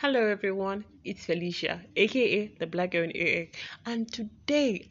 Hello everyone, it's Felicia, aka the Black Girl in AA, and today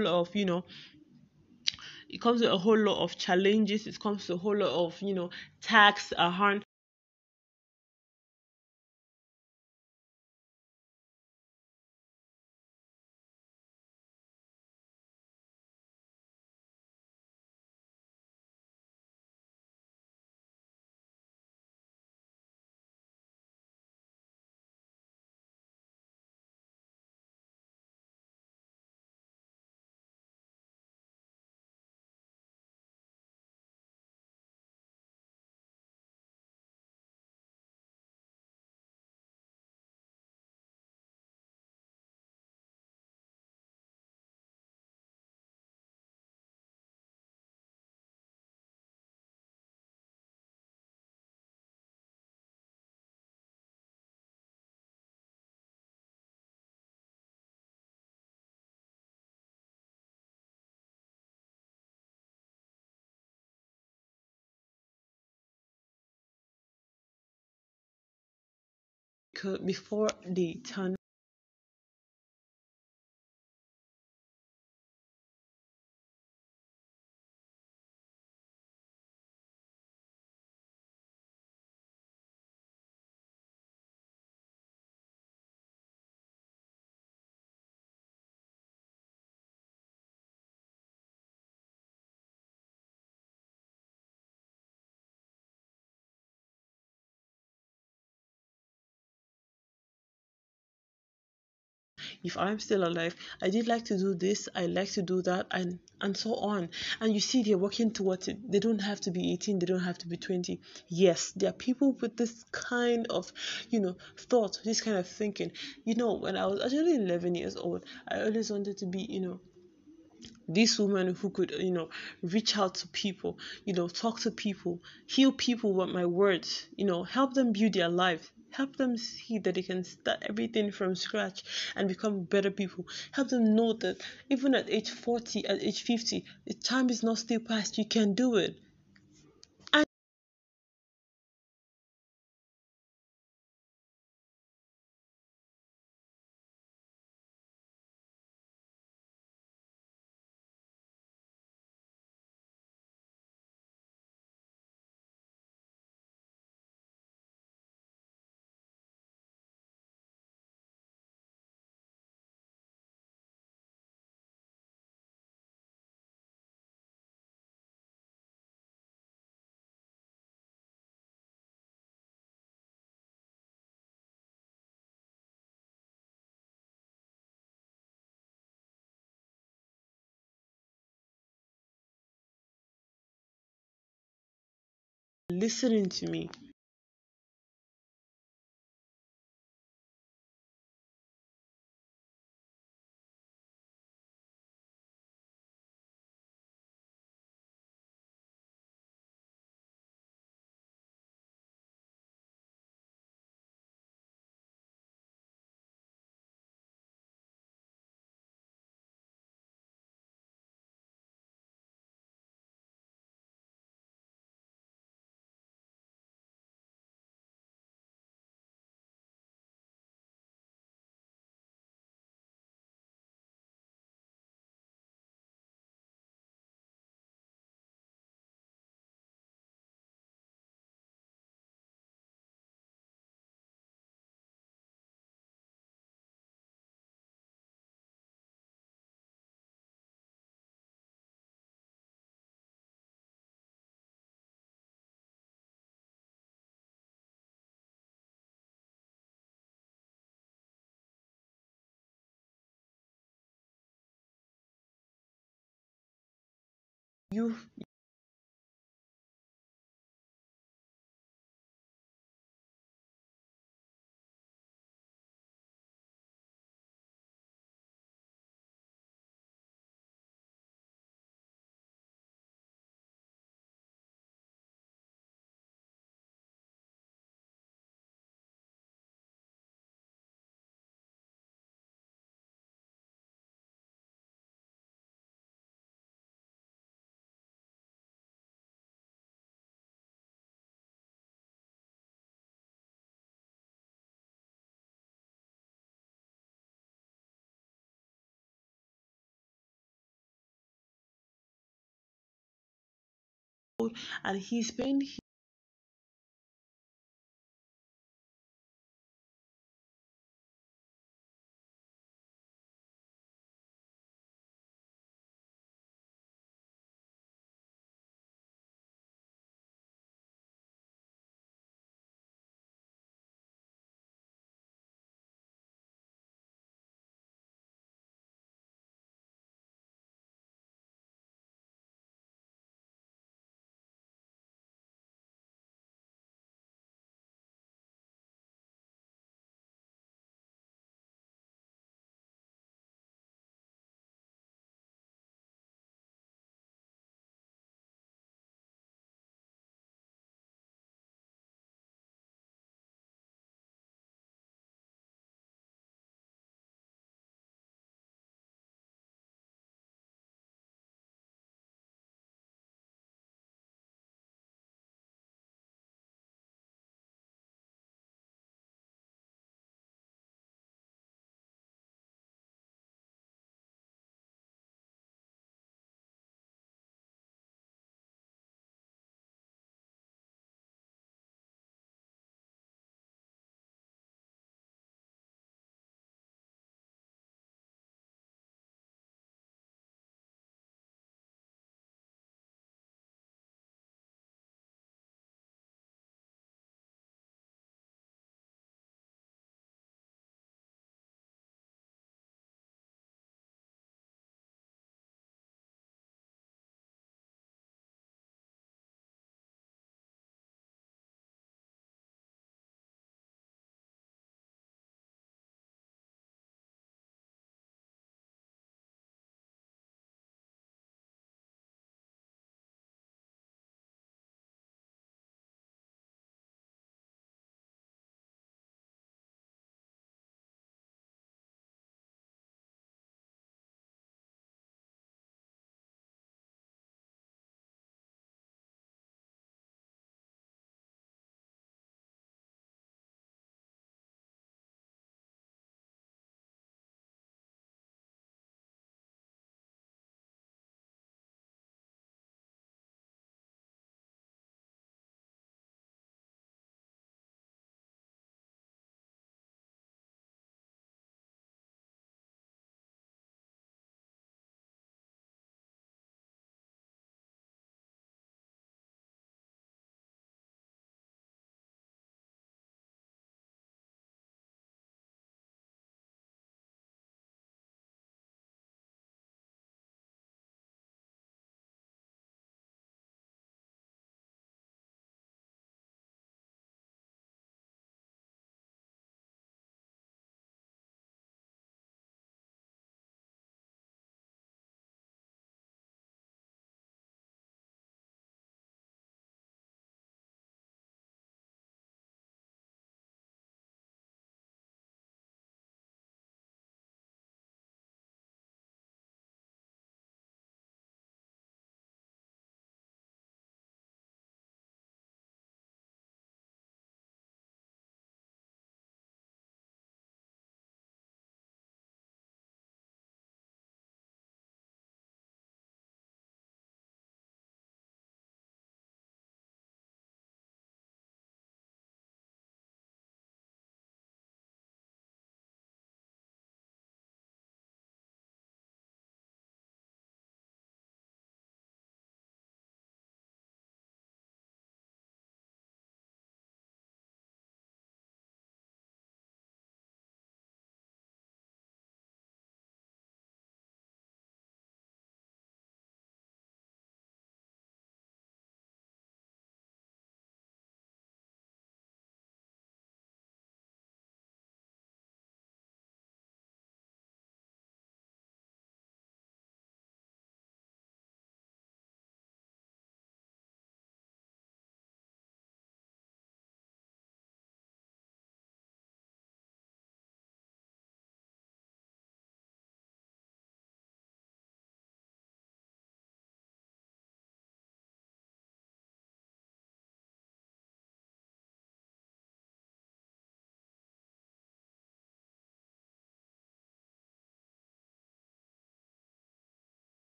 lot of you know it comes with a whole lot of challenges. It comes with a whole lot of you know tax a harm before they turn if i'm still alive. I did like to do this i like to do that and and so on. And you see they're working towards it. They don't have to be 18 they don't have to be 20 yes there are people with this kind of you know thought this kind of thinking. You know when i was actually 11 years old i always wanted to be you know this woman who could you know reach out to people you know talk to people heal people with my words you know help them build their life help them see that they can start everything from scratch and become better people. Help them know that even at age 40 at age 50 the time is not still past. You can do it listening to me you and he's paying